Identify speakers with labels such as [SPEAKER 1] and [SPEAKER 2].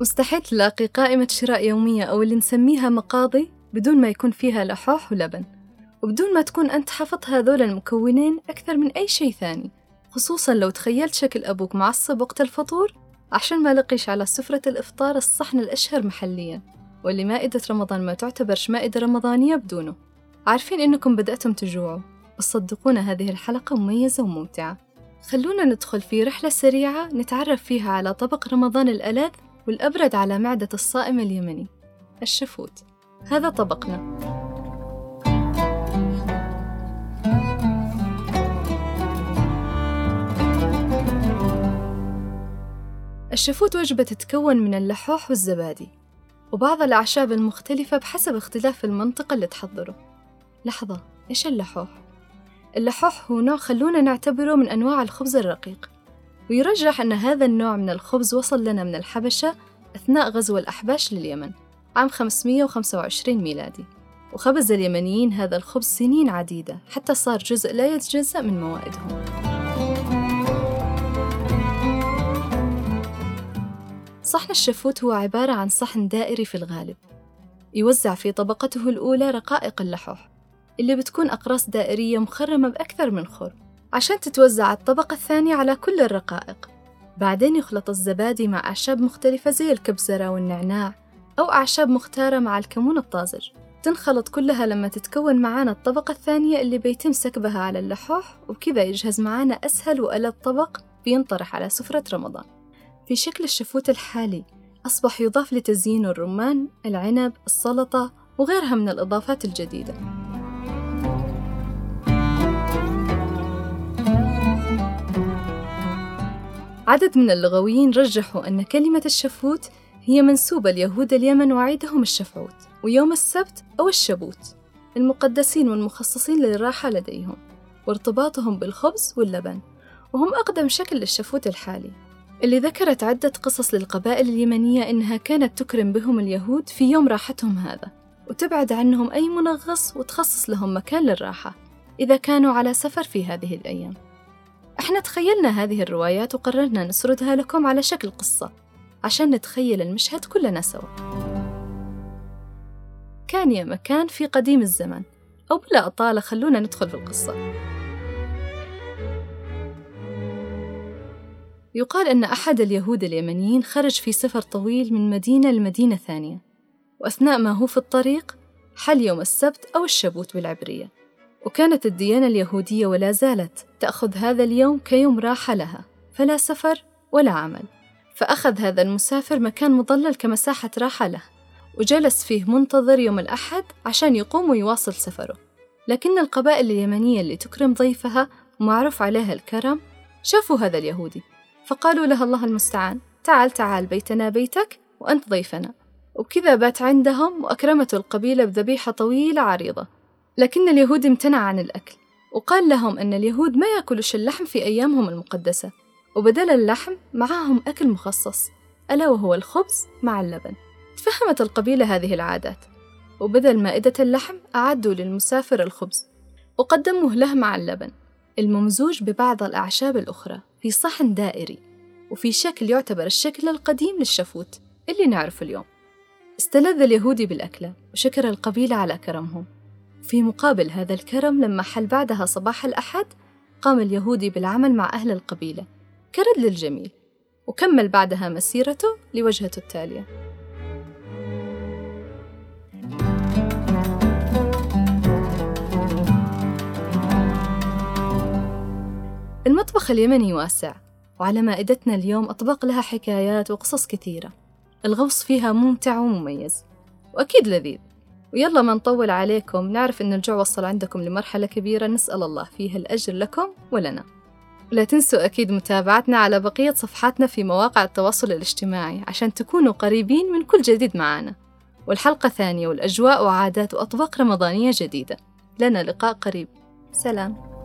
[SPEAKER 1] مستحيل تلاقي قائمة شراء يومية أو اللي نسميها مقاضي بدون ما يكون فيها لحوح ولبن. وبدون ما تكون أنت حفظت هذول المكونين أكثر من أي شيء ثاني خصوصا لو تخيلت شكل أبوك معصب وقت الفطور عشان ما لقيش على سفرة الإفطار الصحن الأشهر محليا واللي مائدة رمضان ما تعتبرش مائدة رمضانية بدونه. عارفين إنكم بدأتم تجوعوا. بس صدقونا هذه الحلقة مميزة وممتعة. خلونا ندخل في رحلة سريعة نتعرف فيها على طبق رمضان الألذ والأبرد على معدة الصائم اليمني الشفوت. هذا طبقنا. الشفوت وجبة تتكون من اللحوح والزبادي وبعض الأعشاب المختلفة بحسب اختلاف المنطقة اللي تحضره. لحظة إيش اللحوح؟ اللحوح هو نوع خلونا نعتبره من أنواع الخبز الرقيق. ويرجح أن هذا النوع من الخبز وصل لنا من الحبشة أثناء غزو الأحباش لليمن عام 525 ميلادي. وخبز اليمنيين هذا الخبز سنين عديدة حتى صار جزء لا يتجزأ من موائدهم. صحن الشفوت هو عبارة عن صحن دائري في الغالب يوزع في طبقته الأولى رقائق اللحوح اللي بتكون أقراص دائرية مخرمة بأكثر من خرم. عشان تتوزع الطبقة الثانية على كل الرقائق. بعدين يخلط الزبادي مع أعشاب مختلفة زي الكبزرة والنعناع أو أعشاب مختارة مع الكمون الطازج. تنخلط كلها لما تتكون معانا الطبقة الثانية اللي بيتم سكبها على اللحوح وبكذا يجهز معانا أسهل وألذ طبق بينطرح على سفرة رمضان. في شكل الشفوت الحالي أصبح يضاف لتزيينه الرمان، العنب، السلطة وغيرها من الإضافات الجديدة. عدد من اللغويين رجحوا أن كلمة الشفوت هي منسوبة ليهود اليمن وعيدهم الشفعوت ويوم السبت أو الشبوت المقدسين والمخصصين للراحة لديهم وارتباطهم بالخبز واللبن وهم أقدم شكل للشفوت الحالي. اللي ذكرت عدة قصص للقبائل اليمنية إنها كانت تكرم بهم اليهود في يوم راحتهم هذا وتبعد عنهم أي منغص وتخصص لهم مكان للراحة إذا كانوا على سفر في هذه الأيام. إحنا تخيلنا هذه الروايات وقررنا نسردها لكم على شكل قصة عشان نتخيل المشهد كلنا سوا. كان يا مكان في قديم الزمن أو بلا أطالة خلونا ندخل في القصة. يقال أن أحد اليهود اليمنيين خرج في سفر طويل من مدينة لمدينة ثانية وأثناء ما هو في الطريق حل يوم السبت أو الشبوت بالعبرية. وكانت الديانة اليهودية ولا زالت تأخذ هذا اليوم كيوم راحة لها فلا سفر ولا عمل. فأخذ هذا المسافر مكان مظلل كمساحة راحة له وجلس فيه منتظر يوم الأحد عشان يقوم ويواصل سفره. لكن القبائل اليمنية اللي تكرم ضيفها ومعروف عليها الكرم شافوا هذا اليهودي فقالوا له الله المستعان تعال تعال بيتنا بيتك وأنت ضيفنا. وبكذا بات عندهم وأكرمته القبيلة بذبيحة طويلة عريضة. لكن اليهود امتنع عن الأكل وقال لهم أن اليهود ما يأكلوش اللحم في أيامهم المقدسة وبدل اللحم معاهم أكل مخصص ألا وهو الخبز مع اللبن. تفهمت القبيلة هذه العادات وبدل مائدة اللحم أعدوا للمسافر الخبز وقدموه له مع اللبن الممزوج ببعض الأعشاب الأخرى في صحن دائري وفي شكل يعتبر الشكل القديم للشفوت اللي نعرفه اليوم. استلذ اليهودي بالأكلة وشكر القبيلة على كرمهم. في مقابل هذا الكرم لما حل بعدها صباح الأحد قام اليهودي بالعمل مع أهل القبيلة. كرد للجميل وكمل بعدها مسيرته لوجهته التالية. المطبخ اليمني واسع وعلى مائدتنا اليوم أطباق لها حكايات وقصص كثيرة. الغوص فيها ممتع ومميز وأكيد لذيذ. ويلا ما نطول عليكم. نعرف إن الجوع وصل عندكم لمرحلة كبيرة. نسأل الله فيها الأجر لكم ولنا. لا تنسوا أكيد متابعتنا على بقية صفحاتنا في مواقع التواصل الاجتماعي عشان تكونوا قريبين من كل جديد معانا. والحلقة ثانية والأجواء وعادات وأطباق رمضانية جديدة. لنا لقاء قريب. سلام.